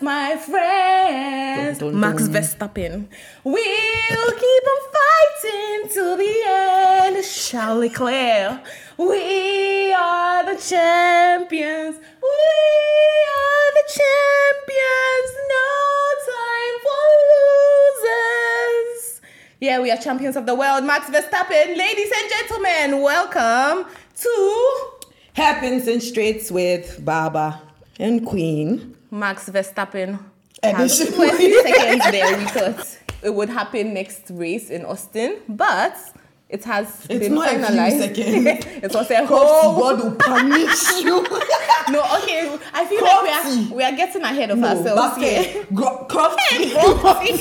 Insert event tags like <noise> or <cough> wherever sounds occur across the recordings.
We are the champions, my friends. Dun, dun, Max dun. Verstappen. We'll keep on fighting till the end. Charles Leclerc. We are the champions. We are the champions. No time for losers. Yeah, we are champions of the world. Max Verstappen. Ladies and gentlemen, welcome to Hairpins & Straights with Baba and Queen. Max Verstappen. Has 20 <laughs> seconds there. We thought it would happen next race in Austin, but it has It's been not finalized. seconds. <laughs> it was a whole. God will punish <laughs> you. No, okay. I feel Crofty. like we are we are getting ahead of no, ourselves here. basket. Gro- Crofty.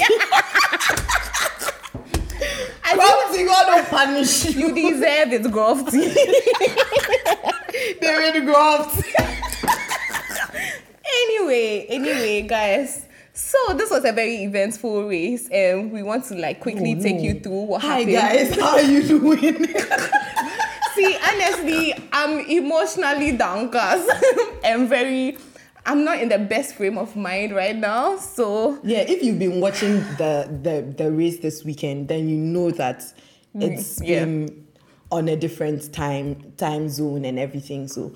Think Crofty, God will punish you. you deserve it, Grofty. They really Crofty. Anyway, anyway, guys. So this was a very eventful race, and we want to like quickly Oh, take you through what Hi happened. Hi guys, how are you doing? <laughs> See, honestly, I'm emotionally downcast. <laughs> I'm very, I'm not in the best frame of mind right now. So yeah, if you've been watching the, the the race this weekend, then you know that mm, it's yeah. been on a different time time zone and everything. So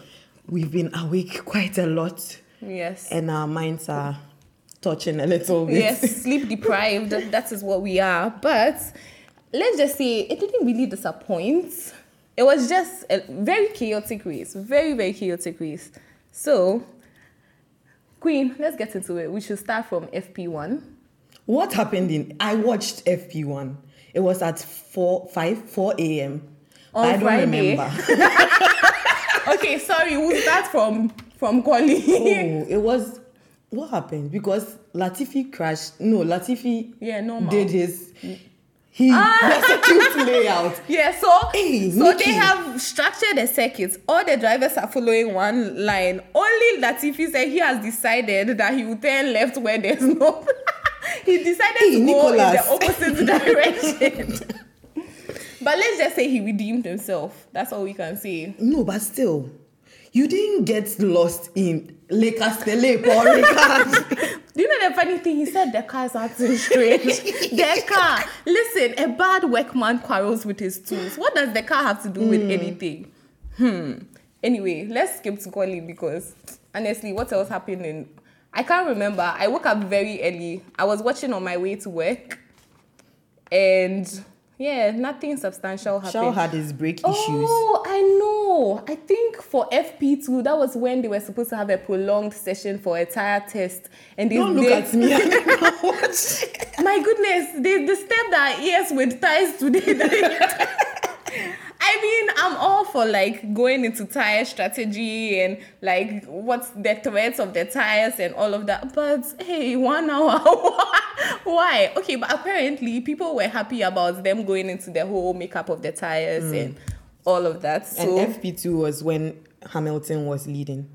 we've been awake quite a lot, yes, and our minds are touching a little bit. yes, <laughs> sleep deprived. That is what we are. But let's just say it didn't really disappoint. It was just a very chaotic race, very very chaotic race. So, Queen, let's get into it. We should start from FP one. What happened in? I watched FP1. It was at four, five, four a.m. On I don't Friday. remember. <laughs> Okay, sorry. We'll start from from Quali. oh, it was. What happened? Because Latifi crashed. No, Latifi Yeah, normal. did his. He <laughs> execute layout. Yeah, so Hey, so Nikki. they have structured a circuit. All the drivers are following one line. Only Latifi said he has decided that he will turn left where there's no. <laughs> he decided Hey, to go in the Nicholas. opposite <laughs> direction. but let's just say he redeemed himself. That's all we can say. No, but still, you didn't get lost in Le Castellet or. <laughs> Do you know the funny thing? He said the car's acting strange. the car. Listen, a bad workman quarrels with his tools. What does the car have to do with anything? Hmm. Anyway, let's skip to Quali because honestly, what else happened in I can't remember. I woke up very early. I was watching on my way to work. And yeah, nothing substantial happened. Shaw had his brake issues. Oh, I know. I think for FP2, that was when they were supposed to have a prolonged session for a tire test. And they, Don't look they- at me. I don't know. <laughs> My goodness, they disturbed our ears with tires today. <laughs> I mean, I'm all for like going into tire strategy and like what's the threats of the tires and all of that. But hey, one hour, <laughs> why? Okay, but apparently people were happy about them going into the whole makeup of the tires mm. and all of that. So and FP2 was when Hamilton was leading.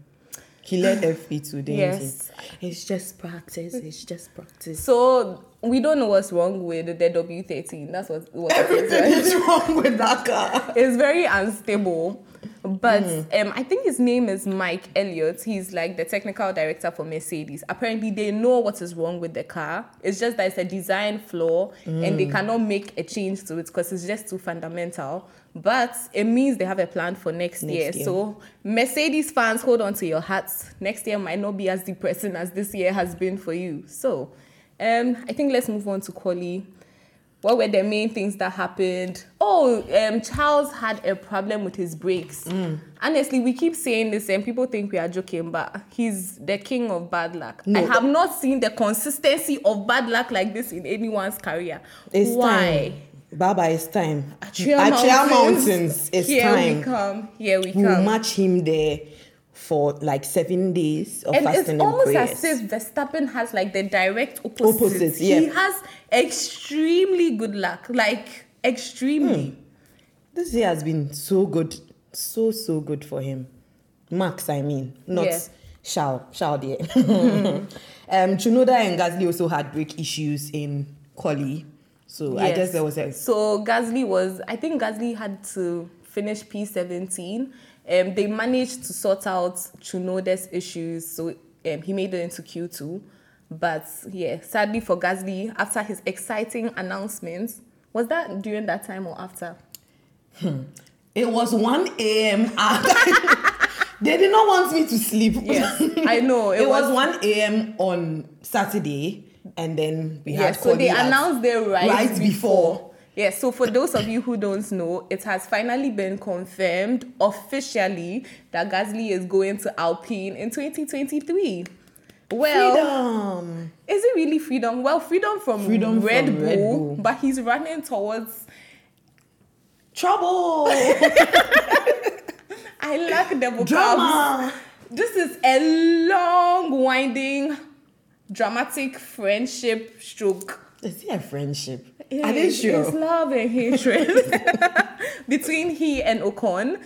He led FP2, didn't Yes. he? It's just practice. It's just practice. so we don't know what's wrong with the W13. That's what, what Everything is wrong with that car. It's very unstable. But um, I think his name is Mike Elliott. He's like the technical director for Mercedes. Apparently, they know what is wrong with the car. It's just that it's a design flaw and they cannot make a change to it because it's just too fundamental. But it means they have a plan for next, Next year. year. So, Mercedes fans, hold on to your hats. Next year might not be as depressing as this year has been for you. So, um, I think let's move on to Quali what were the main things that happened? Oh, um, Charles had a problem with his brakes. Mm. Honestly, we keep saying this and people think we are joking, but he's the king of bad luck. No. I have not seen the consistency of bad luck like this in anyone's career. It's Why? time. Baba, it's time. Achia Achia Mountains. Mountains, it's Here time. we come. Here we We'll match him there for like seven days of and it's fasting and almost as if Verstappen has like the direct opposite. Opposite, yeah. He has extremely good luck, like extremely. Hmm. This year has been so good, so so good for him. Max, I mean, not Yeah. Shao, Shao there. <laughs> um, Tsunoda and Gasly also had brake issues in Quali, so I guess there was a So Gasly was, I think Gasly had to finish P17, Um, they managed to sort out Tsunoda's issues, so um, he made it into Q2. But yeah, sadly for Gasly, after his exciting announcement, was that during that time or after? It was 1 a.m. <laughs> they did not want me to sleep. Yes, I know. <laughs> It, was, 1 a.m. on Saturday, and then we Yeah, had so they announced their right, right before. before. Yeah, so for those of you who don't know, it has finally been confirmed officially that Gasly is going to Alpine in 2023. Well, freedom. is it really freedom? Well, freedom from, Freedom Red, from Bull, Red Bull. but he's running towards. Trouble. <laughs> I like double. Drama. This is a long, winding, dramatic friendship stroke. Is it a friendship? It Are they is- sure? It's love and hatred <laughs> between he and Ocon.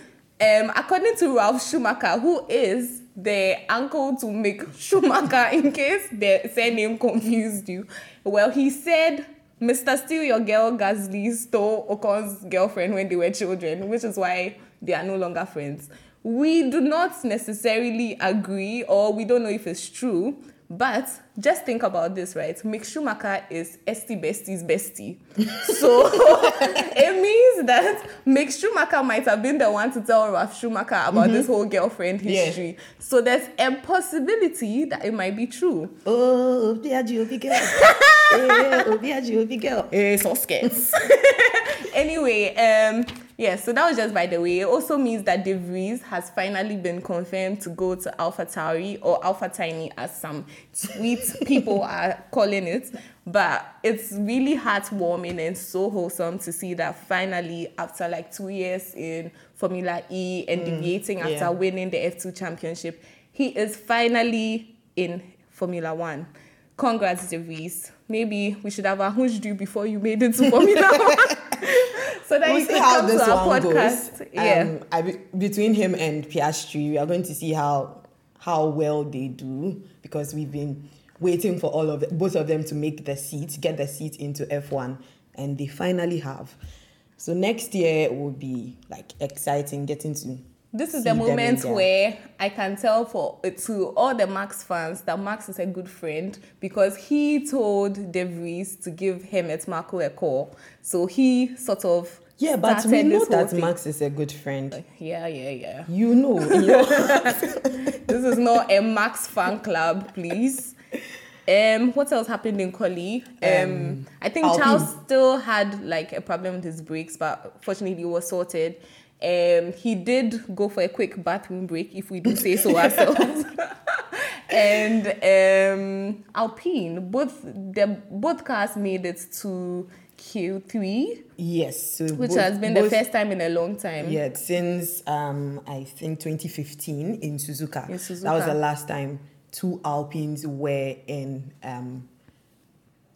Um, according to Ralf Schumacher, who is the uncle to Mick Schumacher, in case the surname confused you, well, he said, Mr. Steal Your Girl Gasly stole Ocon's girlfriend when they were children, which is why they are no longer friends. We do not necessarily agree, or we don't know if it's true, but just think about this, right? Mick Schumacher is Esty Bestie's bestie. <laughs> So <laughs> it means that Mick Schumacher might have been the one to tell Ralf Schumacher about this whole girlfriend history. So there's a possibility that it might be true. Oh, dear Jovi girl. oh, dear Jovi girl. Eh, so scared. <laughs> anyway, um, yeah, so that was just by the way. It also means that De Vries has finally been confirmed to go to Alpha Tauri or Alpha Tiny, as some sweet <laughs> people are calling it. But it's really heartwarming and so wholesome to see that finally, after like two years in Formula E and mm, deviating after yeah. winning the F2 championship, he is finally in Formula One. Congrats, De Vries. Maybe we should have arranged you before you made it to Formula <laughs> One. <laughs> so that We'll you see how this one podcast. goes. Yeah. Um, I, be- between him and Piastri, we are going to see how how well they do because we've been waiting for all of both of them to make the seat, get the seat into F1, and they finally have. So next year will be like exciting getting to. This is the moment where I can tell for to all the Max fans that Max is a good friend because he told De Vries to give Helmut Marko a call. So he sort of Yeah, but we know that thing. Max is a good friend. Yeah, yeah, yeah. You know, <laughs> this is not a Max fan club, please. Um, what else happened in Quali? Um, I think Alpine. Charles still had like a problem with his brakes, but fortunately it was sorted. Um, he did go for a quick bathroom break, if we do say so ourselves. <laughs> and um, Alpine, both the both cars made it to Q3, yes, so which both- has been the first time in a long time. Yeah, since um I think 2015 in Suzuka. In That was the last time two Alpines were in um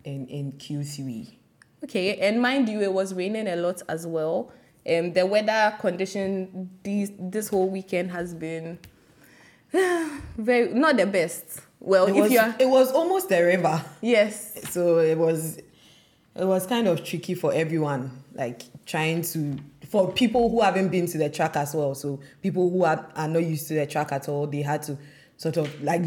in in Q3. Okay, and mind you, it was raining a lot as well. Um, the weather condition this this whole weekend has been <sighs> very not the best. Well, It if was you it was almost a river. yes, So it was it was kind of tricky for everyone, like trying to for people who haven't been to the track as well. So people who are, are not used to the track at all, they had to sort of like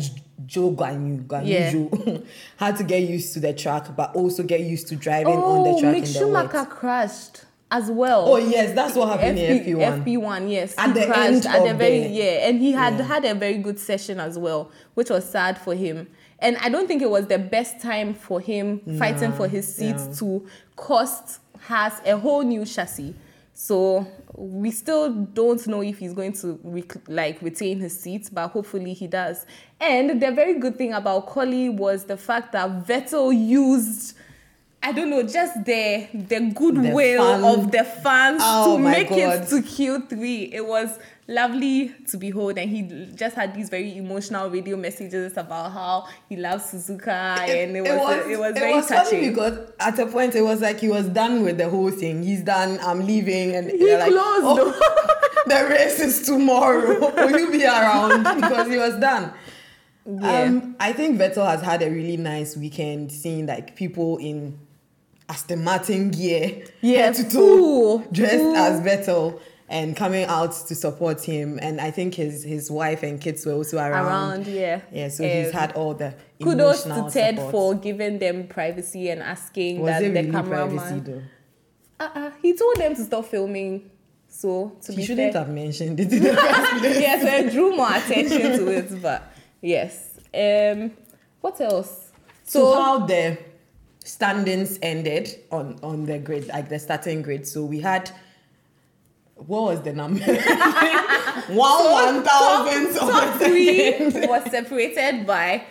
Zhou Guanyu, Guanyu Yeah. Zhou, <laughs> had to get used to the track, but also get used to driving on the oh, track Mick in the Schumacher wet. crashed as well. Oh yes, that's what happened in FP, FP1. FP1, yes. At he the crashed end at the very the- yeah, and he had Yeah. had a very good session as well, which was sad for him. And I don't think it was the best time for him fighting for his seat yeah. to cost has a whole new chassis. So we still don't know if he's going to rec- like retain his seat, but hopefully he does. And the very good thing about Quali was the fact that Vettel used. I don't know, just the the goodwill of the fans Oh to make God. it to Q3. It was lovely to behold, and he just had these very emotional radio messages about how he loves Suzuka, and it was it was, very funny touching. because at a point it was like he was done with the whole thing. He's done. I'm leaving, and He they're like, closed, "Oh, <laughs> the race is tomorrow. Will you be around? Because he was done. Yeah. Um, I think Vettel has had a really nice weekend, seeing like people in Aston Martin gear, Yeah, to toe, dressed full. as Vettel. and coming out to support him. And I think his his wife and kids were also around. Around, yeah. Yeah, so he's Um, had all the Kudos to Ted support. for giving them privacy and asking Was that it the really cameraman. privacy though? Uh-uh. He told them to stop filming. So to He be shouldn't fair, have mentioned it in the first <laughs> place. yes, I drew more attention to it, but yes. Um, what else? So, So, how the standings ended on on the grid, like the starting grid. So we had what was the number? <laughs> one one thousand. top three was separated by.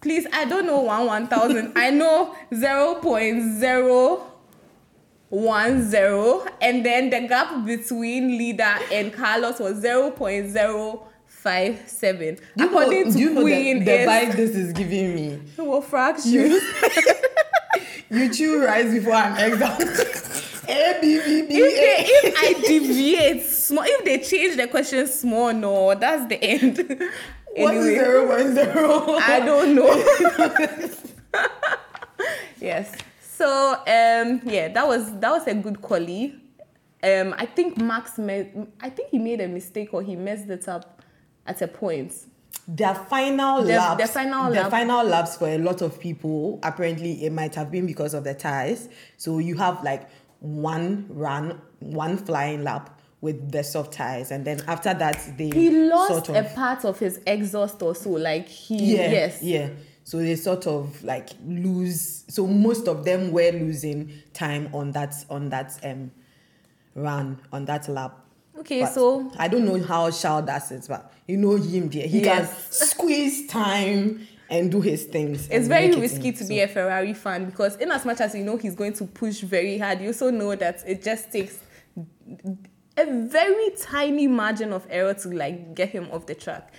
Please, I don't know one one thousand. I know zero point zero one zero, and then the gap between leader and Carlos was zero point zero five seven. Do According know, to do you know the, the vibe this is giving me? well, fractions. <laughs> You chew rice before an exam. <laughs> A B B B if, they, if I deviate small, if they change the question small, no, that's the end. <laughs> What is zero point zero? I don't know. <laughs> yes. So um yeah, that was that was a good quali. Um I think Max made I think he made a mistake or he messed it up at a point. Their final The- laps, the final the lap- final laps for a lot of people. Apparently, it might have been because of the tires. So you have like one run, one flying lap with the soft tires, and then after that they He lost sort of a part of his exhaust or so. Like he yeah yes. yeah. So they sort of like lose. So most of them were losing time on that on that um run on that lap. Okay, But so I don't know how Charles does it, but you know him there. He Yes. can squeeze time and do his things. it's very it risky in. to So- be a Ferrari fan because in as much as you know he's going to push very hard, you also know that it just takes a very tiny margin of error to like get him off the track.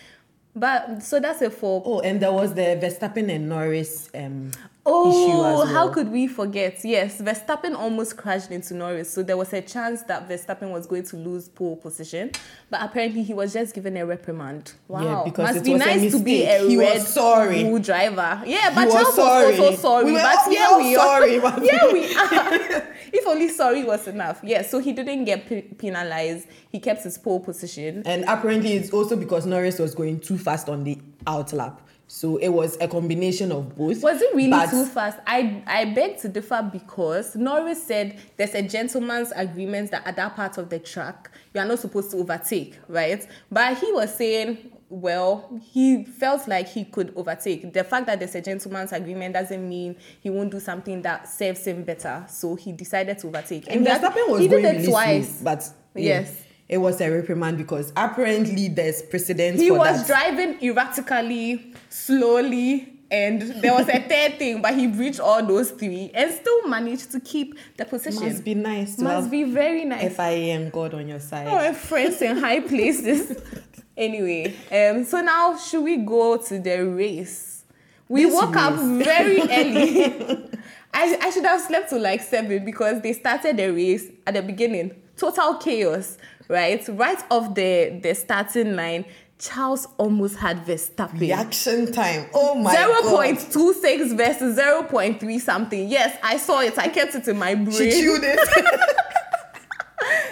But so that's a for Oh, and there was the Verstappen and Norris um Oh, well. how could we forget? Yes, Verstappen almost crashed into Norris, so there was a chance that Verstappen was going to lose pole position, but apparently he was just given a reprimand. Wow, because must it be nice to be a. He Red sorry. Bull driver. Yeah, but Charles sorry. was also sorry. We were but all- we here we sorry, are. but- Here we are. <laughs> <laughs> <laughs> if only sorry was enough. Yeah, so he didn't get pe- penalized. He kept his pole position. And apparently it's also because Norris was going too fast on the out lap. So it was a combination of both. Was it really But too fast? I I beg to differ because Norris said there's a gentleman's agreement that at that part of the track you are not supposed to overtake, right? But he was saying, well, he felt like he could overtake. The fact that there's a gentleman's agreement doesn't mean he won't do something that serves him better. So he decided to overtake. And that- Verstappen was he did it twice. but yeah, Yes. It was a reprimand because apparently there's precedence he was that. driving erratically, slowly, and there was a <laughs> third thing, but he breached all those three and still managed to keep the position. Must be nice to Must be very nice. If I am God on your side. Oh, friends in high places. <laughs> anyway, um, so now should we go to the race? We This woke up very <laughs> early. I, I should have slept till like seven because they started the race at the beginning. Total chaos, right? Right off the, the starting line, Charles almost had Verstappen. Reaction time. Oh my Zero god. point two six versus zero point three something. Yes, I saw it. I kept it in my brain. She chewed it. <laughs>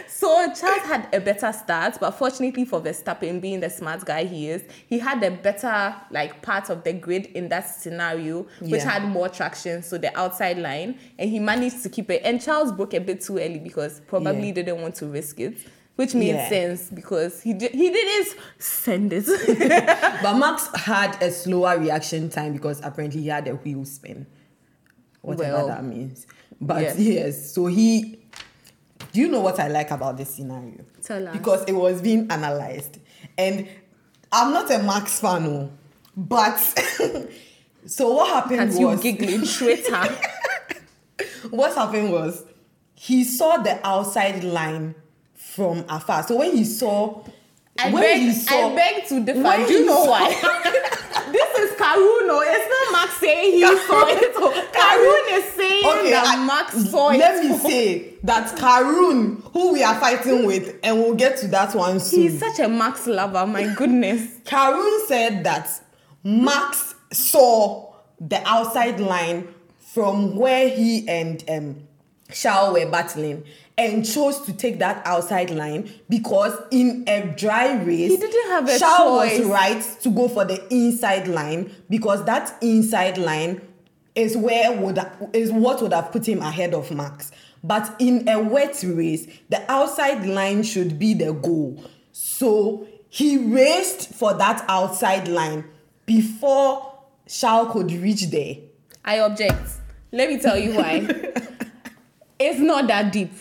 So Charles had a better start, but fortunately for Verstappen, being the smart guy he is, he had a better like part of the grid in that scenario, which Yeah. had more traction, so the outside line, and he managed to keep it. And Charles broke a bit too early because probably Yeah. didn't want to risk it, which made Yeah. sense because he did, he did his send it. <laughs> but Max <laughs> had a slower reaction time because apparently he had a wheel spin. Whatever Well, that means. But yes. yes. so he do you know what I like about this scenario? Tell us. Because it was being analyzed. And I'm not a Max fan, oh, but <laughs> so what happened As you was giggling, traitor. what happened was he saw the outside line from afar. So when he saw I when beg, he saw I beg to when Do you know saw- why? <laughs> this is Karuno. It's not Max saying he saw it. <laughs> Karun is saying that I- Max saw it. Let me say that Karun, who we are fighting with, and we'll get to that one soon. He's such a Max lover. My goodness. <laughs> Karun said that Max saw the outside line from where he and um, Shao were battling. And chose to take that outside line because in a dry race, He didn't have a Charles choice. was right to go for the inside line because that inside line is where would is what would have put him ahead of Max. But in a wet race, the outside line should be the goal. So he raced for that outside line before Charles could reach there. I object. Let me tell you why. <laughs> it's not that deep.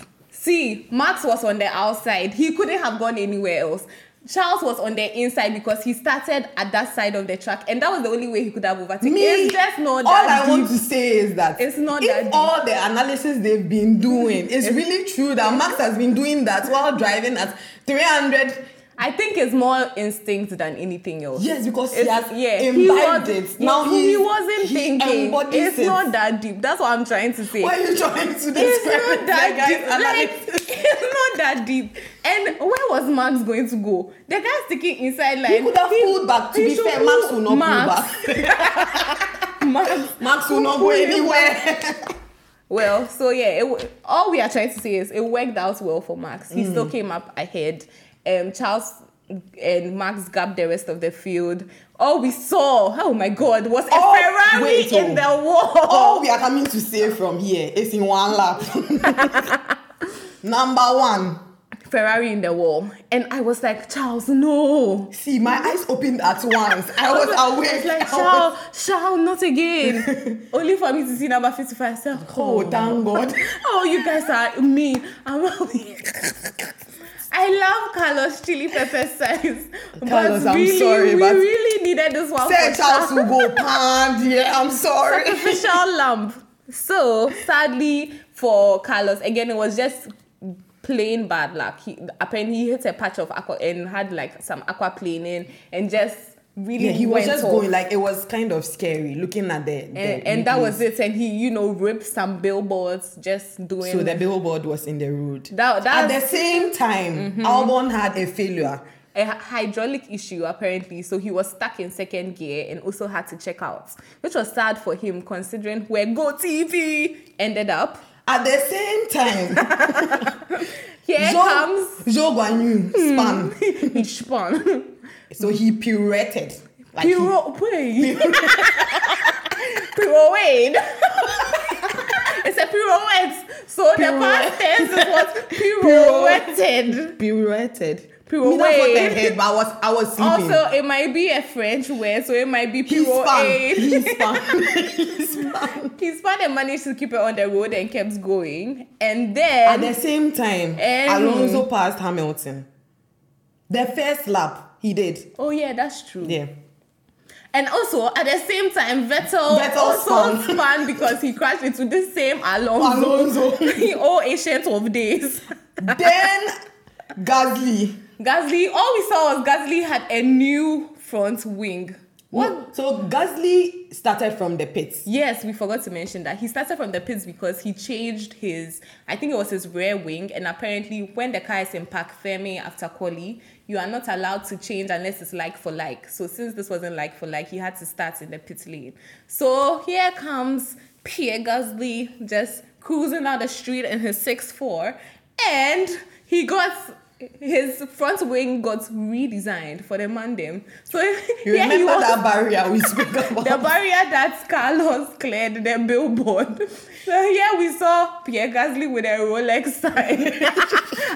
See, Max was on the outside. He couldn't have gone anywhere else. Charles was on the inside because he started at that side of the track, and that was the only way he could have overtaken. Me, it's just not all that I deep. want to say is that It's not that deep. all the analysis they've been doing is really true that Max has been doing that while driving at 300 I think it's more instinct than anything else. Yes, because he has yeah, imbibed was- it. Now he, he- wasn't he thinking. It's it. not that deep. That's what I'm trying to say. Why are you trying to describe It's not that deep. Like, <laughs> it's not that deep. And where was Max going to go? The guy's sticking inside line. He could have pulled back. To be fair, Max will not Max. pull back. <laughs> Max. Max will not go anywhere. Well, so yeah, it, all we are trying to say is it worked out well for Max. He Mm. still came up ahead. Um, Charles and Max gapped the rest of the field. All we saw, oh my God, was a Oh, Ferrari wait, in oh. the wall. All we are coming to say from here is in one lap. <laughs> Number one. Ferrari in the wall. And I was like, Charles, no. See, my eyes opened at once. I was awake. <laughs> I was like, I was- Charles, Charles, not again. <laughs> Only for me to see number 55. I said, Oh, thank God. Oh, you guys are mean. I'm I love Carlos chili pepper size. <laughs> Carlos, but I'm really, sorry, we but- really needed this one Say Charles will go pound. Yeah, I'm sorry. sacrificial <laughs> lump. So sadly for Carlos, again, it was just plain bad luck. He apparently he hit a patch of aqua and had like some aquaplaning and just really Yeah, he was just off. going like it was kind of scary looking at the, the and, and that was it. And he, you know, ripped some billboards just doing So the billboard was in the road. That- At the same time, mm-hmm. Albon had a failure. a hydraulic issue apparently so he was stuck in second gear and also had to check out which was sad for him considering where go tv ended up At the same time, <laughs> here Zhou, comes Zhou Guanyu spun. <laughs> he spun So he pirouetted. Like he- Piro- wait pirouette it's a pirouette so the past tense is what pirouetted pirouetted. Pirouette. Me, that's what I heard, but I was I was sleeping. also it might be a french word so it might be he spun. pirouette He spun. he spun. <laughs> He spun and managed to keep it on the road and kept going. And then... At the same time, Alonso passed Hamilton. The first lap he did. Oh yeah, that's true. Yeah. And also at the same time, Vettel, Vettel also spun. spun. <laughs> because he crashed into the same Alonso. Alonso. <laughs> he all ancient of days. <laughs> then Gasly. Gasly, all we saw was Gasly had a new front wing. What? So Gasly started from the pits. Yes, we forgot to mention that he started from the pits because he changed his, I think it was his rear wing, and apparently when the car is in parc fermé after quali, you are not allowed to change unless it's like for like. So since this wasn't like for like, he had to start in the pit lane. So here comes Pierre Gasly just cruising down the street in his six four, and he got his front wing got redesigned for the Mandem. So <laughs> You he remember was that barrier we spoke <laughs> about? the barrier that Carlos cleared the billboard. <laughs> So here we saw Pierre Gasly with a Rolex sign.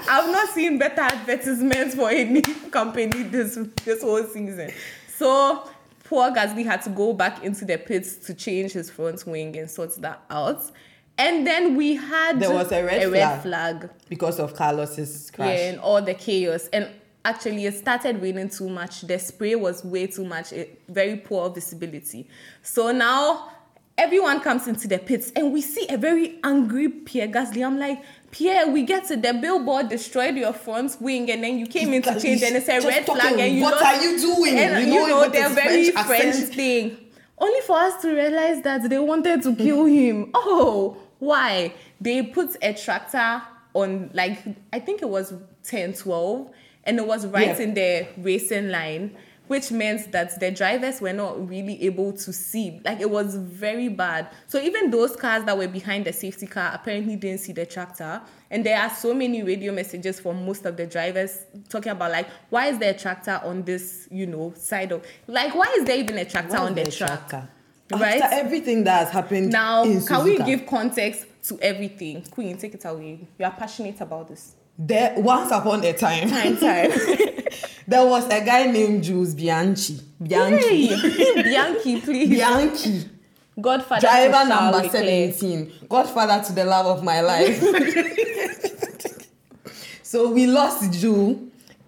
I've not seen better advertisements for any company this this whole season. So poor Gasly had to go back into the pits to change his front wing and sort that out. And then we had There was a red flag. flag. because of Carlos's crash. Yeah, and all the chaos. And actually, it started raining too much. The spray was way too much. It, very poor visibility. So now everyone comes into the pits, and we see a very angry Pierre Gasly. I'm like, Pierre, we get it. The billboard destroyed your front wing, and then you came in to change, and it's a red flag, and you what are you doing? And You you know know, what they're very French French thing. Only for us to realize that they wanted to kill mm-hmm. him. Oh, why? They put a tractor on, like, I think it was 10, 12, and it was right Yeah. in the racing line. Which meant that the drivers were not really able to see. Like it was very bad. So even those cars that were behind the safety car apparently didn't see the tractor. And there are so many radio messages from most of the drivers talking about like why is there a tractor on this, you know, side of like why is there even a tractor Why on the track? tracker? Right? After everything that has happened Now, can we give context to everything? Queen, take it away. You are passionate about this. There once upon a time, Time, time. <laughs> there was a guy named Jules Bianchi. Bianchi. Hey, <laughs> Bianchi, please. Bianchi. Godfather. Driver number 17. Godfather to the love of my life. <laughs> so we lost Jules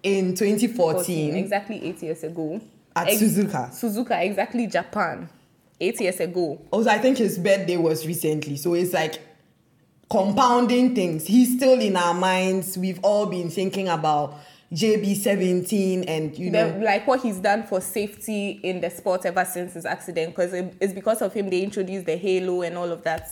in 2014 Exactly eight years ago. at Ex- Suzuka. Suzuka, exactly Japan. Eight years ago. Also, I think his birthday was recently. So it's like compounding things. He's still in our minds. We've all been thinking about JB17 and, you know. The, like what he's done for safety in the sport ever since his accident, because it, it's because of him they introduced the halo and all of that.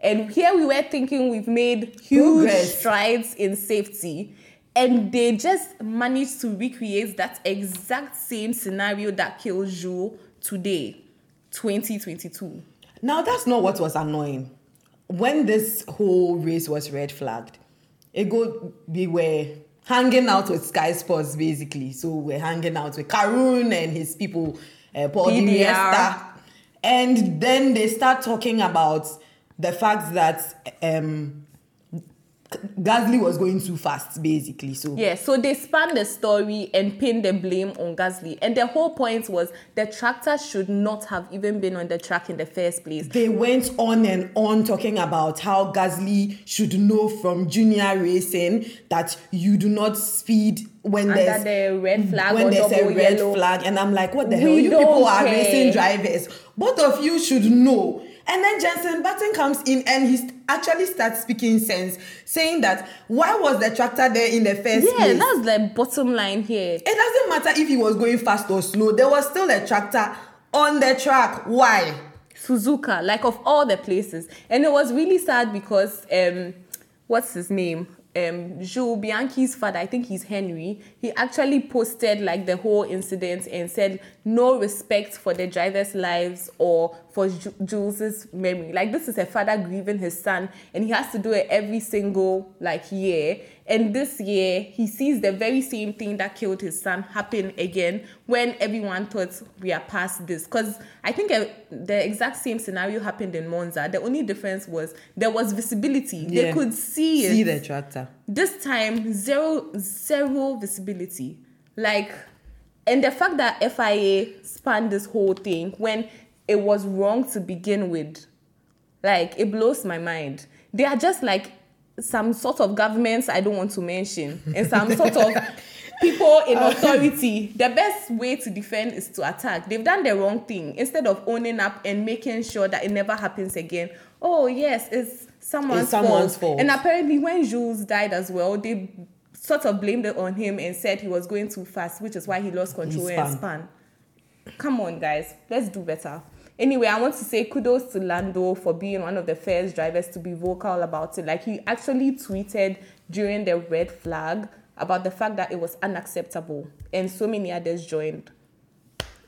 And here we were thinking we've made huge Progress. strides in safety, and they just managed to recreate that exact same scenario that killed Jules today, 2022. Now that's not what was annoying. When this whole race was red flagged, it go we were hanging out with Sky Sports basically. So we're hanging out with Karun and his people, uh, Paul Di and then they start talking about the fact that um, Gasly was going too fast, basically. So Yeah, so they spun the story and pinned the blame on Gasly. And the whole point was the tractor should not have even been on the track in the first place. they went on and on talking about how Gasly should know from junior racing that you do not speed when Under there's the red flag when there's a red yellow. flag and I'm like what the We hell you people are racing drivers both of you should know and then Jensen Button comes in and he's actually starts speaking sense saying that why was the tractor there in the first Yeah, place that's the bottom line here. it doesn't matter if he was going fast or slow there was still a tractor on the track why Suzuka, like of all the places. And it was really sad because um what's his name? Um Jules Bianchi's father, I think he's Henry, he actually posted like the whole incident and said no respect for the drivers' lives or for Ju- Jules's memory. Like this is a father grieving his son and he has to do it every single like year. And this year he sees the very same thing that killed his son happen again when everyone thought we are past this. Because I think uh, the exact same scenario happened in Monza. The only difference was there was visibility. They Yeah. could see it. see the tractor This time, zero zero visibility. Like, and the fact that FIA spanned this whole thing when it was wrong to begin with, like it blows my mind. They are just like some sort of governments I don't want to mention, and some sort of people in authority. The best way to defend is to attack. They've done the wrong thing instead of owning up and making sure that it never happens again. Oh yes, it's someone's, It's someone's fault. fault. And apparently, when Jules died as well, they sort of blamed it on him and said he was going too fast, which is why he lost control and spun. span. Come on, guys, let's do better. Anyway, I want to say kudos to Lando for being one of the first drivers to be vocal about it. Like, he actually tweeted during the red flag about the fact that it was unacceptable, and so many others joined.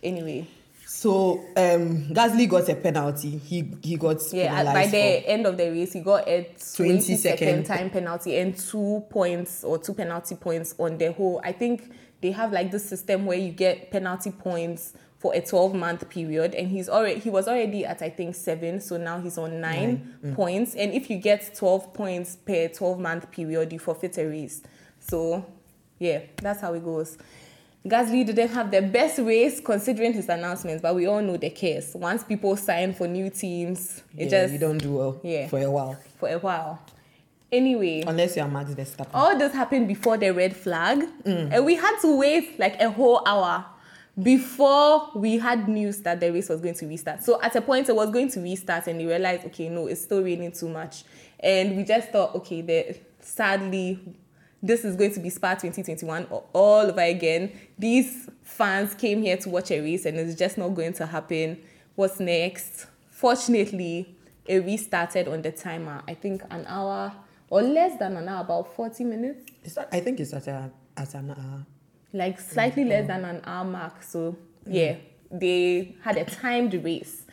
Anyway, So um Gasly got a penalty. He he got yeah, by the end of the race, he got a 20 20 second second. time penalty and two points or two penalty points on the whole. I think they have like this system where you get penalty points for a 12 month period and he's already he was already at I think 7 so now he's on 9 Mm. points and if you get 12 points per 12 month period you forfeit a race. So yeah, that's how it goes. Gasly didn't have the best race considering his announcements, but we all know the case. Once people sign for new teams, it yeah, just you don't do well Yeah. for a while for a while. Anyway, unless you are Max Verstappen. all this happened before the red flag, and we had to wait like a whole hour before we had news that the race was going to restart. So at a point, it was going to restart, and we realized, okay, no, it's still raining too much, and we just thought, okay, the sadly. This is going to be Spa 2021 all over again. These fans came here to watch a race and it's just not going to happen. What's next? Fortunately, it restarted on the timer. I think an hour or less than an hour, about 40 minutes. Not, I think it's a at an hour. Like slightly less than an hour mark. So yeah, they had a timed race.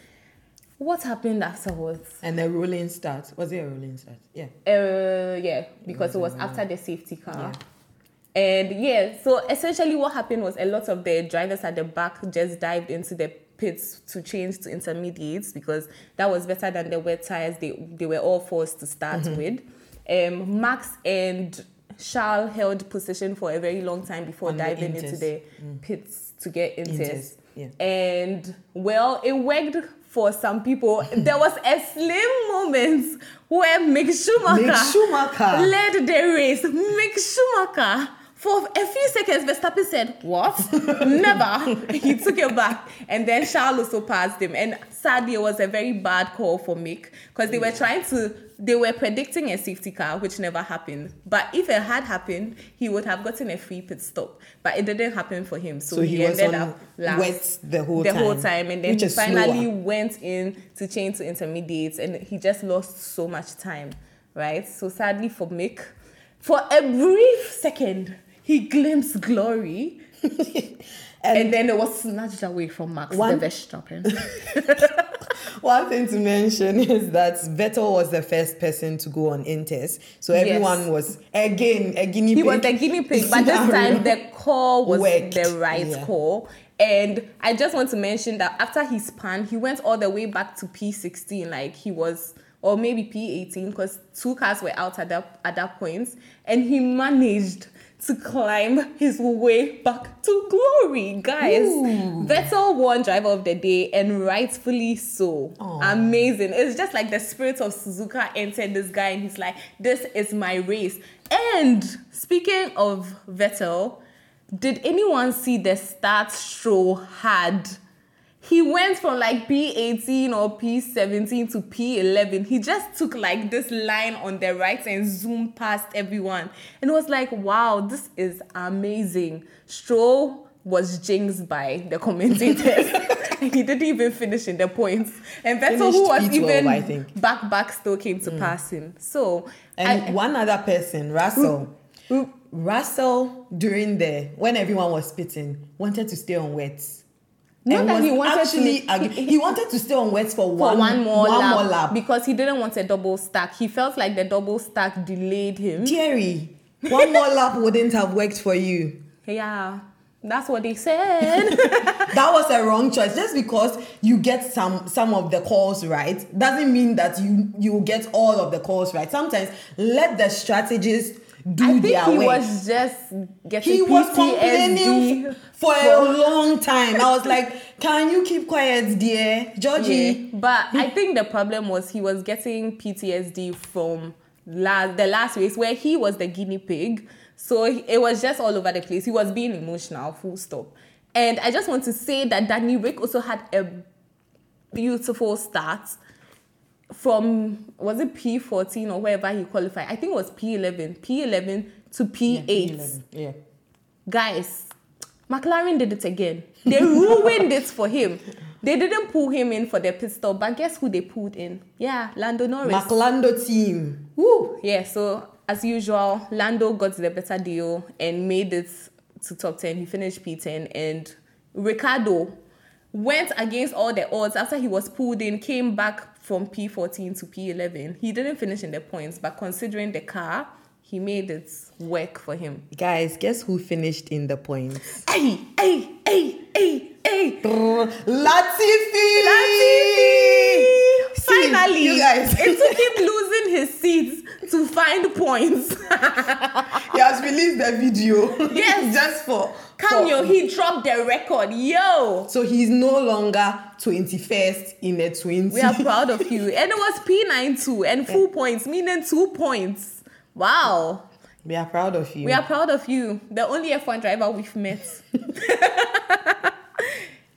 What happened afterwards? And a rolling start. Was it a rolling start? Yeah. Uh, yeah, because it was after the safety car. And yeah, so essentially what happened was a lot of the drivers at the back just dived into the pits to change to intermediates because that was better than the wet tires they they were all forced to start with. Um, Max and Charles held position for a very long time before On the diving into Inters. the mm. pits to get. Inters, yeah. And well, it worked for some people. there was a slim moment where Mick Schumacher, Mick Schumacher. led the race. Mick Schumacher. For a few seconds, Verstappen said, What? <laughs> Never. he took it back. And then Charles also passed him. And sadly, it was a very bad call for Mick because they were mm. trying to, they were predicting a safety car, which never happened. But if it had happened, he would have gotten a free pit stop. But it didn't happen for him. So, So he, he ended up last wet the whole time the time, whole time. And then he finally slower. went in to change to intermediates and he just lost so much time, right? So sadly for Mick, for a brief second, he glimpsed glory <laughs> and, then it was snatched away from Max One- Verstappen. <laughs> One thing to mention is that Vettel was the first person to go on Inters. So everyone Yes. was, again, a guinea he pig. was the guinea pig, but this time the call was Worked, the right yeah. call. And I just want to mention that after he spun, he went all the way back to P16, like he was, or maybe P18, because two cars were out at that at that point, and he managed to climb his way back to glory, guys. Vettel won driver of the day, and rightfully so. Amazing! It's just like the spirit of Suzuka entered this guy, and he's like, "This is my race." And speaking of Vettel, did anyone see the start Stroll had? He went from like P18 or P17 to P11. He just took like this line on the right and zoomed past everyone. And it was like, wow, this is amazing. Stroll was jinxed by the commentators. <laughs> and he didn't even finish in the points. And Vettel, who was P12, even I think. back back still came to mm. pass him. So And I- one other person, Russell. Who- Russell, during the when everyone was spitting, wanted to stay on wets. Not that he wanted to- actually <laughs> he- argu- he, wanted to stay on wets for, for one, one, more, one lap, more lap. because he didn't want a double stack. He felt like the double stack delayed him. Jerry, one more lap wouldn't have worked for you. Yeah, that's what they said. <laughs> That was a wrong choice. Just because you get some some of the calls right doesn't mean that you you get all of the calls right. Sometimes let the strategists do I think their he way. was just getting he was complaining f- for a long time. I was like, "Can you keep quiet, dear, Georgie?" Yeah, but I think the problem was he was getting PTSD from last the last race where he was the guinea pig. So it was just all over the place. He was being emotional, full stop. And I just want to say that Danny Ric also had a beautiful start from was it P14 or wherever he qualified. I think it was P11, P11 to P8 Yeah. guys, McLaren did it again. They ruined it for him. They didn't pull him in for the pistol, but guess who they pulled in? Yeah, Lando Norris. McLando team. Woo! Yeah, so as usual, Lando got the better deal and made it to top 10. He finished P10 and Ricciardo went against all the odds after he was pulled in, came back from P14 to P11. He didn't finish in the points, but considering the car, he made it work for him. Guys, guess who finished in the points? Hey, hey, hey, hey, hey. Latifi. Latifi! Finally, you guys. it took him losing his seats to find points. <laughs> he has released the video. <laughs> Yes. just for Cameo, he dropped the record. Yo, So he's no longer 21st in the 20. we are proud of you. <laughs> And it was P92 and full points, meaning two points. Wow. We are proud of you. We are proud of you. The only F1 driver we've met.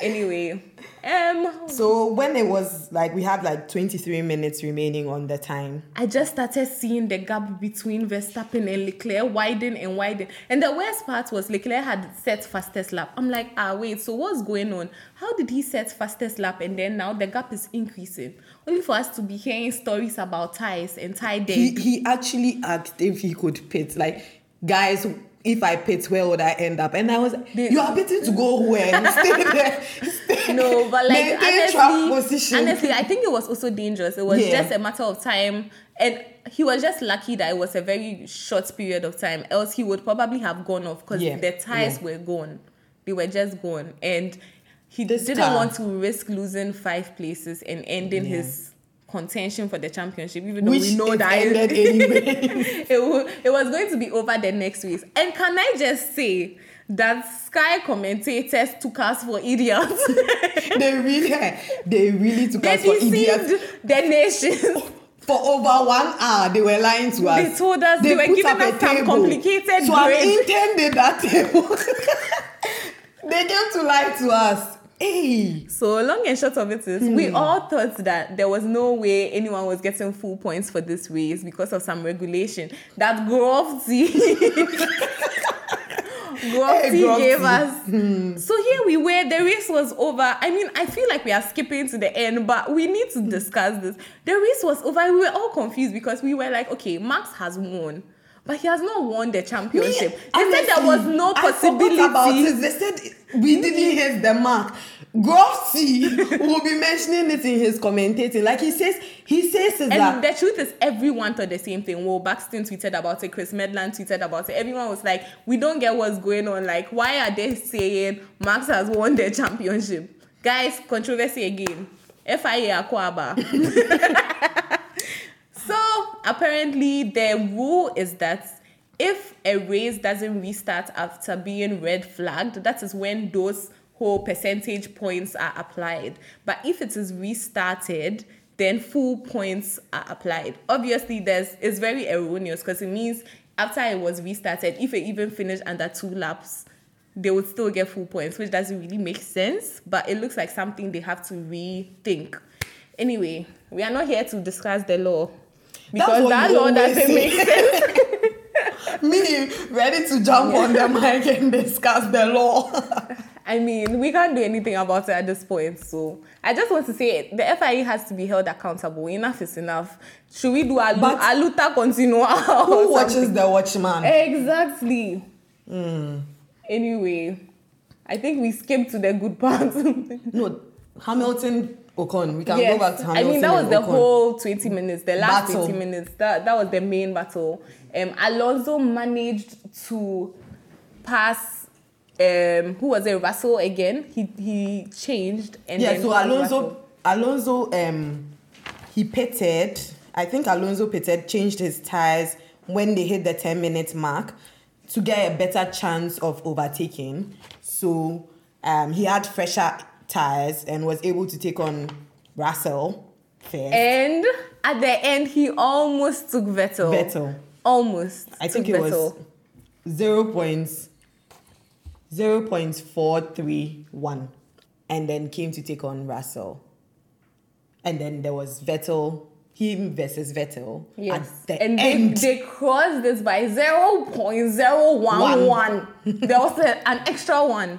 Anyway, um, so when it was like we had like 23 minutes remaining on the time. I just started seeing the gap between Verstappen and Leclerc widen and widen. And the worst part was Leclerc had set fastest lap. I'm like, ah, wait, so what's going on? How did he set fastest lap and then now the gap is increasing? Only for us to be hearing stories about ties and tie day He he actually asked if he could pit. Like, guys, if I pit, where would I end up? And I was, The- you are pitting to go where? Stay <laughs> there. Stay. <laughs> No, but like honestly, honestly, I think it was also dangerous. It was Yeah. just a matter of time, and he was just lucky that it was a very short period of time. Else, he would probably have gone off because Yeah, the tires yeah. were gone. They were just gone, and he This didn't car- want to risk losing five places and ending his contention for the championship, even though Which we know it that ended <laughs> anyway. <laughs> it, it was going to be over the next week. And can I just say that Sky commentators took us for idiots? <laughs> they really, they really took they us for idiots. deceived the nation. For over one hour, they were lying to us. They told us they were giving us some table. complicated So grades. intern did that table. they came to lie to us. Hey. So long and short of it is, Hmm. we all thought that there was no way anyone was getting full points for this race because of some regulation that Crofty <laughs> Crofty Hey, Crofty. gave us. So here we were, the race was over. I mean, I feel like we are skipping to the end, but we need to discuss this. The race was over. We were all confused because we were like, okay, Max has won. But he has not won the championship. they said there was no possibility. about it. They said we mm. didn't hit the mark. Grossi will be mentioning it in his commentating. Like he says, he says And that the truth is, everyone thought the same thing. Well, Baxton tweeted about it, Chris Medland tweeted about it. Everyone was like, we don't get what's going on. Like, why are they saying Max has won the championship? Guys, controversy again. FIA Akwaba. <laughs> apparently, the rule is that if a race doesn't restart after being red flagged, that is when those whole percentage points are applied. But if it is restarted, then full points are applied. Obviously, there's it's very erroneous because it means after it was restarted, if it even finished under two laps, they would still get full points, which doesn't really make sense. But it looks like something they have to rethink. Anyway, we are not here to discuss the law because what that you law doesn't make sense. <laughs> me ready to jump on the mic and discuss the law. I mean, we can't do anything about it at this point. So I just want to say the FIA has to be held accountable. Enough is enough. Should we do a, But- a luta continua? <laughs> Who watches the Watchman? Exactly. Hmm. Anyway, I think we skipped to the good part. <laughs> No, Hamilton Ocon. We can yes. go back to I mean, that was the Ocon. whole 20 minutes, the last Battle. 20 minutes. That, that was the main battle. Um, Alonso managed to pass. Um, who was it? Russell again. He he changed and Yeah, so Alonso. Alonso, um, he pitted. I think Alonso pitted, changed his tires when they hit the 10 minute mark to get a better chance of overtaking. So um, he had fresher tires and was able to take on Russell first. And at the end, he almost took Vettel. Vettel. Almost. I think it was Vettel. zero points, zero points four three one, and then came to take on Russell. And then there was Vettel, him versus Vettel Yes. the and they, end. they crossed this by 0.011. there was a, an extra one.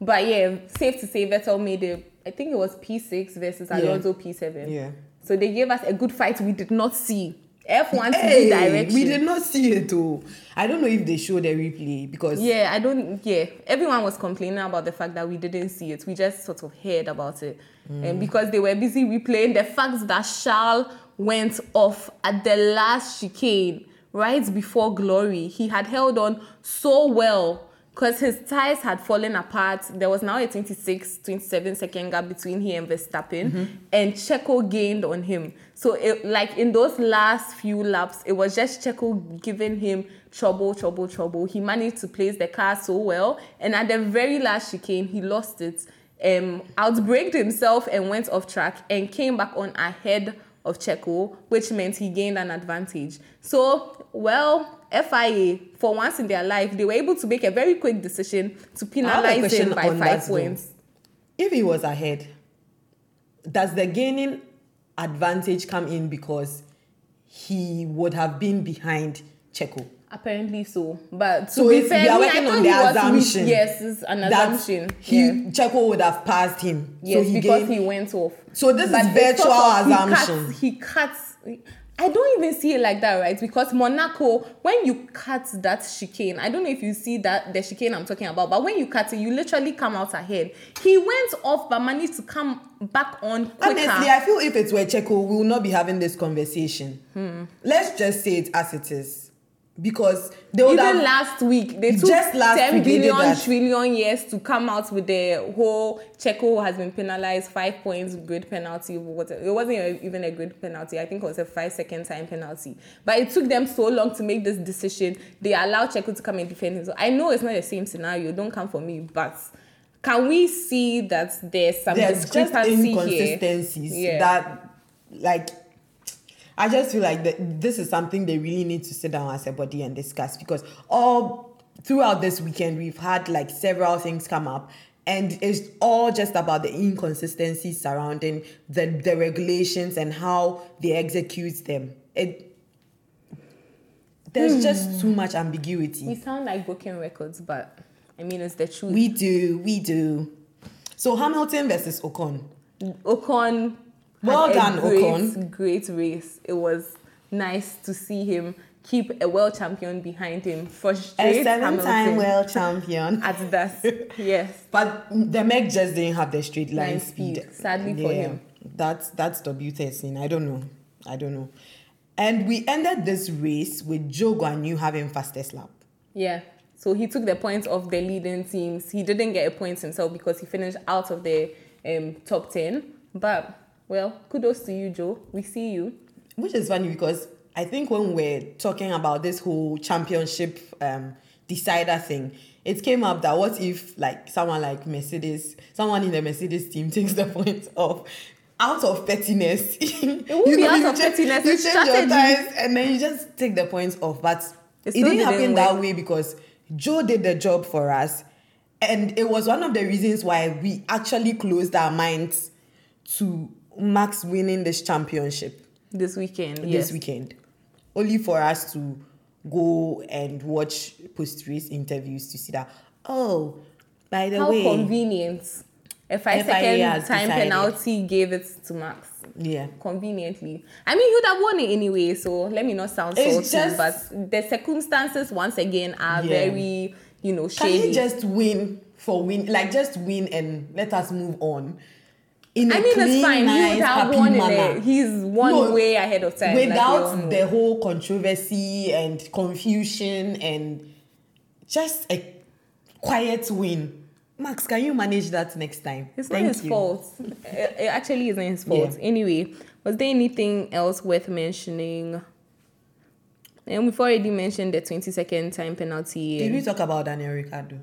But yeah, safe to say Vettel made it, I think it was P6 versus Yeah. Alonso P7. Yeah. So they gave us a good fight we did not see. F1 to Hey, direction. we did not see it though. I don't know if they showed the replay because Yeah, I don't. Yeah, everyone was complaining about the fact that we didn't see it. We just sort of heard about it, mm. and because they were busy replaying the facts that Charles went off at the last chicane right before Glory. He had held on so well because his tires had fallen apart. There was now a 26, 27 second gap between him and Verstappen, and Checo gained on him. So, it, like in those last few laps, it was just Checo giving him trouble, trouble, trouble. He managed to place the car so well, and at the very last chicane, he lost it, um, outbraked himself and went off track, and came back on ahead of Checo, which meant he gained an advantage. So, well, FIA, for once in their life, they were able to make a very quick decision to penalize him by five that, though. points. if he was ahead, does the gaining advantage come in because he would have been behind Checo? Apparently so, but to So be fair, we are working on he the re- assumption. yes, it's an assumption. He yeah. Checo would have passed him. Yes, so he because gained, he went off. So this is they virtual of- assumption. He cuts, he cuts. I don't even see it like that, right? Because Monaco, when you cut that chicane, I don't know if you see that the chicane I'm talking about, but when you cut it, you literally come out ahead. He went off, but managed to come back on quicker. Honestly, I feel if it were Checo, we will not be having this conversation. Hmm. Let's just say it as it is. Because they would Even have last week, they took Just last 10 week billion years to come out with the whole Checo has been penalized five points grid penalty. What it wasn't even a grid penalty. I think it was a five second time penalty. But it took them so long to make this decision. They allowed Checo to come and defend him. So I know it's not the same scenario. Don't come for me, but. Can we see that there's some there's just discrepancy here? inconsistencies Yeah. that like I just feel like that this is something they really need to sit down as a body and discuss because all throughout this weekend we've had like several things come up and it's all just about the inconsistencies surrounding the, the regulations and how they execute them. It there's hmm. just too much ambiguity. We sound like broken records, but I mean it's the truth. We do, we do. So Hamilton versus Ocon. Ocon. Well done, great, Ocon. Great race. It was nice to see him keep a world champion behind him. Frustrate A seven-time world champion. at that. <laughs> yes. But the Merc just didn't have the straight line Line speed. speed, sadly for him. That's that's W13. I don't know. I don't know. And we ended this race with Zhou Guanyu having fastest lap. Yeah. So he took the points of the leading teams. He didn't get a point himself because he finished out of the um, top 10. But, well, kudos to you, Zhou. We see you. Which is funny because I think when we're talking about this whole championship um, decider thing, it came up that what if like someone like Mercedes, someone in the Mercedes team <laughs> takes the points off out of pettiness. <laughs> It won't be out of pettiness, You change your tires and then you just take the points off. But It didn't happen that way because Zhou did the job for us. And it was one of the reasons why we actually closed our minds to Max winning this championship This weekend. yes. this weekend. Only for us to go and watch post race interviews to see that, oh, by the How way, convenient. A five second time penalty gave it to Max. yeah. Conveniently. I mean, you'd have won it anyway, so let me not sound salty, just- but the circumstances, once again, are Yeah. very, you know, Can shady. he just win for win? Like, just win and let us move on. In I mean, clean, it's fine. nice, he would have happy won in. He's one No, way ahead of time. like without know. the whole controversy and confusion and just a quiet win. Max, can you manage that next time? It's not his you. fault. It it actually isn't his fault. Yeah. Anyway, was there anything else worth mentioning? And we've already mentioned the 20 second time penalty. Did we talk about Daniel Ricciardo?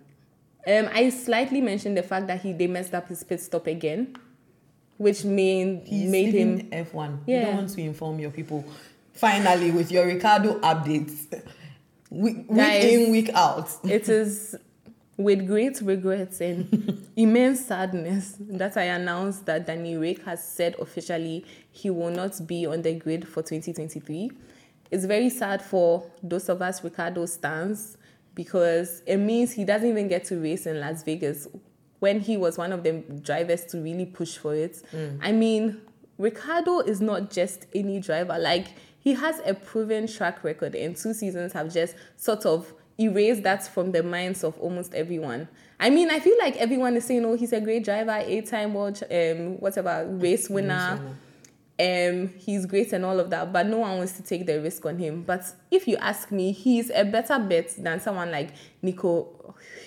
Um, I slightly mentioned the fact that he they messed up his pit stop again, which mean He's made him F1. You don't want to inform your people. Finally, with your Ricciardo updates, week, week Guys. in, week out. it is with great regrets and <laughs> immense sadness that I announce that Danny Ric has said officially he will not be on the grid for 2023. It's very sad for those of us Ricciardo stands because it means he doesn't even get to race in Las Vegas when he was one of the drivers to really push for it. I mean, Ricciardo is not just any driver. Like he has a proven track record, and two seasons have just sort of erased that from the minds of almost everyone. I mean, I feel like everyone is saying, "Oh, he's a great driver, eight-time world, um, whatever, race winner." um he's great and all of that but no one wants to take the risk on him but if you ask me he's a better bet than someone like nico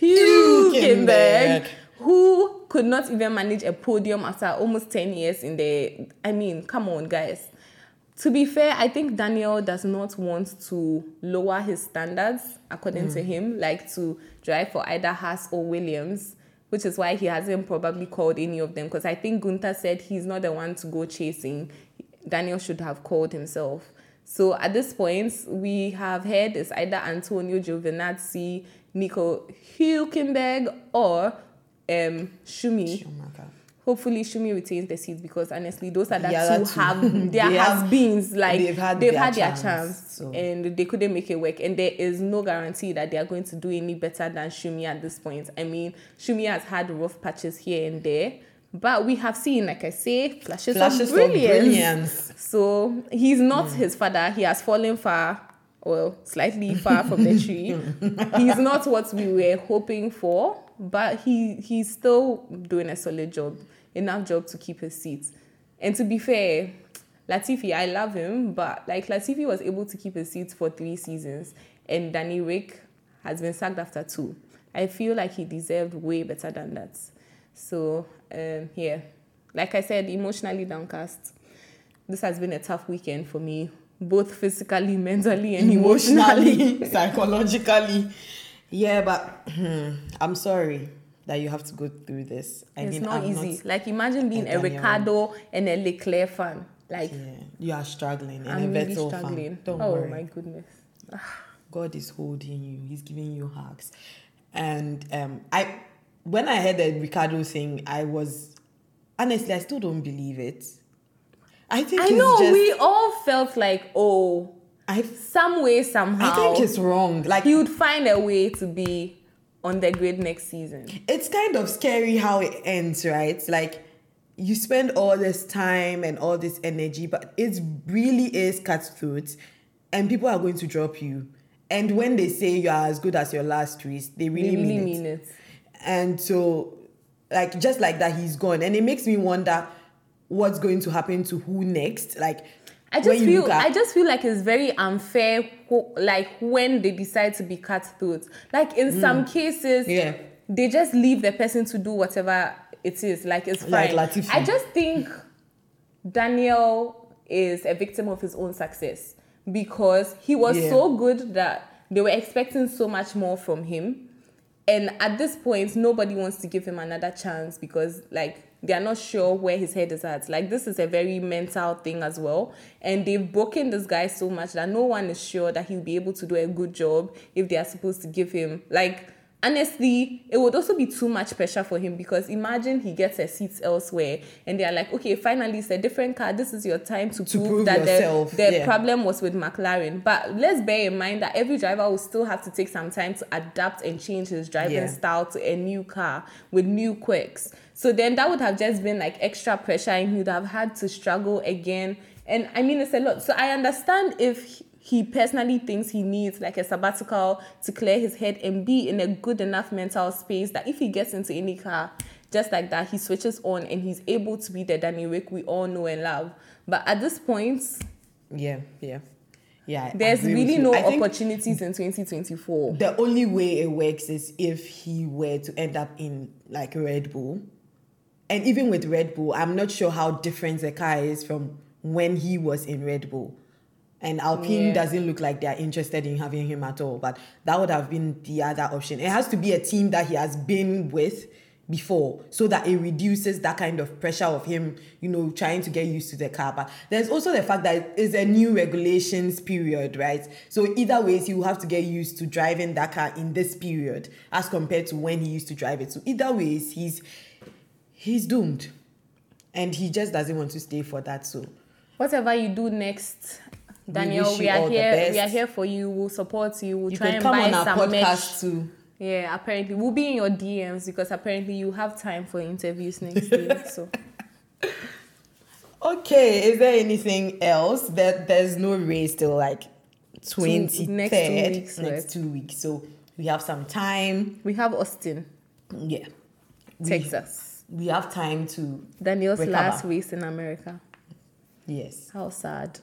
Hülkenberg. Who could not even manage a podium after almost 10 years in the i mean come on guys to be fair i think daniel does not want to lower his standards according to mm. him like to drive for either haas or williams which is why he hasn't probably called any of them because I think Gunther said he's not the one to go chasing. Daniel should have called himself. So at this point, we have heard it's either Antonio Giovinazzi, Nico Hülkenberg, or um, Shumi. Schumacher. Hopefully, Shumi retains the seat because honestly, those are the The other two two. have <laughs> their They have- beens like they've had they've their had their chance, chance so. and they couldn't make it work. And there is no guarantee that they are going to do any better than Shumi at this point. I mean, Shumi has had rough patches here and there, But we have seen, like I say, flashes, Flashes of of brilliance. brilliance. So he's not his father. He has fallen far, well, slightly far from the <laughs> tree. he's not what we were hoping for, but he he's still doing a solid job, enough job to keep his seat. And to be fair, Latifi, I love him, but like Latifi was able to keep his seat for three seasons, and Danny Ric has been sacked after two. I feel like he deserved way better than that. So um, yeah, like I said, emotionally downcast. This has been a tough weekend for me, both physically, <laughs> mentally, and emotionally. emotionally, psychologically. Yeah, but hmm, I'm sorry that you have to go through this. I it's mean, not I'm easy. like imagine being a a, Ricciardo and a Leclerc fan. Like yeah, you are struggling, and I'm a really struggling. fan. Don't oh worry. my goodness. <sighs> God is holding you. He's giving you hugs. And um, I, when I heard the Ricciardo thing, I was honestly, I still don't believe it. I think I know just, we all felt like, oh, I, some way somehow I think it's wrong. Like he would find a way to be on the grid next season. it's kind of scary how it ends, right? Like you spend all this time and all this energy, but it really is cutthroat, and people are going to drop you. And when they say you are as good as your last race, they really, They really mean, mean it. it. And so, like just like that, he's gone, and it makes me wonder what's going to happen to who next. Like I just feel I just feel like it's very unfair like when they decide to be cutthroat. Like in some cases Mm. Yeah. they just leave the person to do whatever it is. Like it's Like fine. Latifi. I just think Daniel is a victim of his own success because he was Yeah. so good that they were expecting so much more from him. And at this point, nobody wants to give him another chance because, like, they are not sure where his head is at. Like, this is a very mental thing as well. And they've broken this guy so much that no one is sure that he'll be able to do a good job if they are supposed to give him, like, honestly, it would also be too much pressure for him because imagine he gets a seat elsewhere and they are like, okay, finally, it's a different car. This is your time to, prove, prove that yourself, the, the yeah. problem was with McLaren. But let's bear in mind that every driver will still have to take some time to adapt and change his driving Yeah. style to a new car with new quirks. So then that would have just been like extra pressure and he would have had to struggle again. And I mean, it's a lot. So I understand if he personally thinks he needs like a sabbatical to clear his head and be in a good enough mental space that if he gets into any car just like that, he switches on and he's able to be the Danny Ric we all know and love. But at this point, yeah, yeah, yeah. There's really no opportunities in 2024. the only way it works is if he were to end up in like Red Bull. And even with Red Bull, I'm not sure how different the car is from when he was in Red Bull. And Alpine Yeah. doesn't look like they're interested in having him at all. But that would have been the other option. It has to be a team that he has been with before so that it reduces that kind of pressure of him, you know, trying to get used to the car. But there's also the fact that it's a new regulations period, right? So either ways, he will have to get used to driving that car in this period as compared to when he used to drive it. So either ways, he's he's doomed. And he just doesn't want to stay for that. So Whatever you do next, Daniel, wish we, are here. We are here for you. We'll support you. We'll you try can and come buy on our some merch. too. Yeah, apparently we'll be in your DMs because apparently you have time for interviews next year. <laughs> So Okay, is there anything else? That there's no race till like twenty next two weeks next left. two weeks. So we have some time. we have Austin, Yeah, Texas. We have time to Daniel's recover. last race in America. yes. How sad.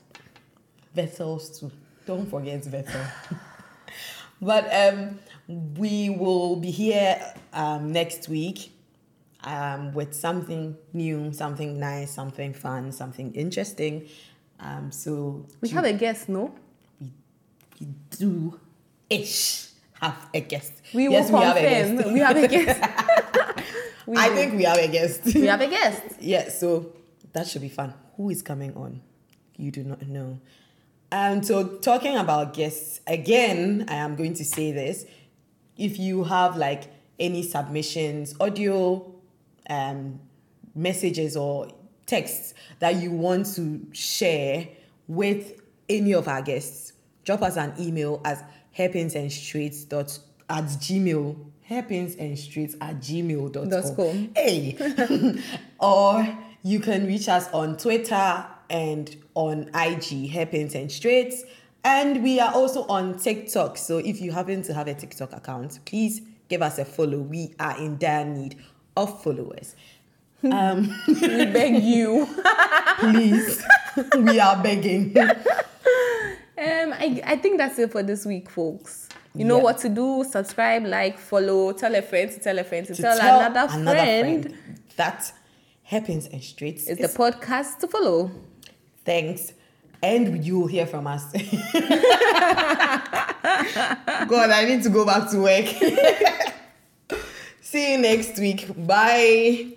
Vettel's too. Don't forget Vettel. <laughs> but um, we will be here um, next week um, with something new, something nice, something fun, something interesting. Um, so We have a guest, no? we, we do ish have a guest. We yes, will we have a confirm. guest. We have a guest. <laughs> <laughs> We I do. think we have a guest. we have a guest. <laughs> yeah, so that should be fun. Who is coming on? You do not know. And so, talking about guests, again, I am going to say this. If you have like any submissions, audio, um, messages, or texts that you want to share with any of our guests, drop us an email at hairpinsandstraights dot at gmail hairpins and streets at gmail.com. Hey. <laughs> or you can reach us on Twitter and on IG, hairpins and straights. And we are also on TikTok. So if you happen to have a TikTok account, please give us a follow. We are in dire need of followers. <laughs> Um, We beg you. <laughs> please, we are begging. Um, I, I think that's it for this week, folks. You know Yeah. what to do. Subscribe, like, follow, tell a friend to tell a friend to, To tell, tell another, friend. that happens and straight It's the podcast to follow. thanks and you will hear from us <laughs> god i need to go back to work <laughs> see you next week bye